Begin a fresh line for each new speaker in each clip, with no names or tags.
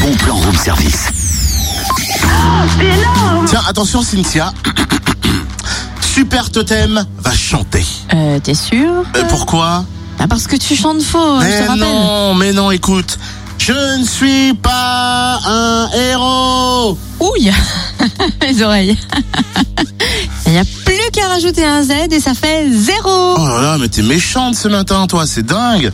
bon plan room service. Tiens, attention Cynthia. Super Totem va chanter.
Euh, t'es sûr
Euh, pourquoi
Ah, Parce que tu chantes faux, je te
Mais
rappelle.
non, mais non, écoute. Je ne suis pas un héros.
Ouille Les oreilles. Il n'y a plus qu'à rajouter un Z et ça fait zéro.
Oh là là, mais t'es méchante ce matin, toi, c'est dingue.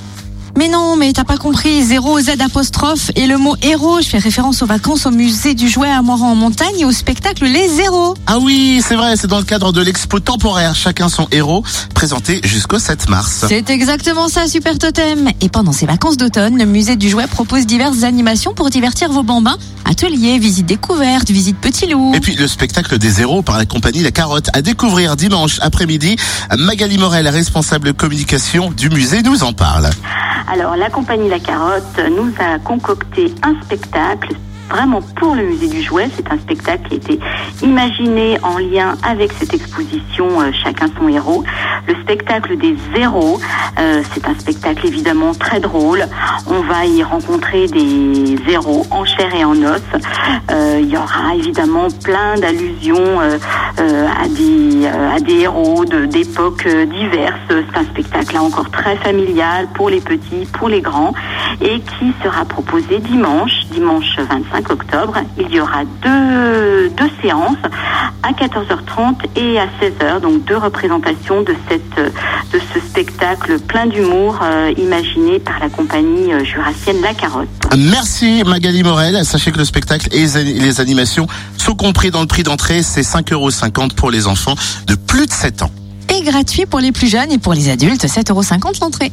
Mais non, mais t'as pas compris. Zéro Z apostrophe et le mot héros. Je fais référence aux vacances au musée du jouet à Moran en montagne et au spectacle Les Zéros.
Ah oui, c'est vrai, c'est dans le cadre de l'expo temporaire Chacun son héros, présenté jusqu'au 7 mars.
C'est exactement ça, Super Totem. Et pendant ces vacances d'automne, le musée du jouet propose diverses animations pour divertir vos bambins. Ateliers, visites découvertes, visites petits loups.
Et puis le spectacle des héros par la compagnie La Carotte à découvrir dimanche après-midi. Magali Morel, responsable communication du musée, nous en parle.
Alors, la compagnie La Carotte nous a concocté un spectacle vraiment pour le musée du jouet. C'est un spectacle qui a été imaginé en lien avec cette exposition euh, Chacun son héros. Le spectacle des zéros, euh, c'est un spectacle évidemment très drôle. On va y rencontrer des zéros en chair et en os. Euh, il y aura évidemment plein d'allusions à, des, héros d'époques diverses. C'est un spectacle là encore très familial pour les petits, pour les grands et qui sera proposé dimanche, dimanche 25 octobre. Il y aura deux, deux séances à 14h30 et à 16h, donc deux représentations de, cette, de ce spectacle plein d'humour euh, imaginé par la compagnie euh, jurassienne La Carotte.
Merci Magali Morel. Sachez que le spectacle et les animations sont compris dans le prix d'entrée. C'est 5,50 euros pour les enfants de plus de 7 ans.
Gratuit pour les plus jeunes et pour les adultes, 7,50€ l'entrée.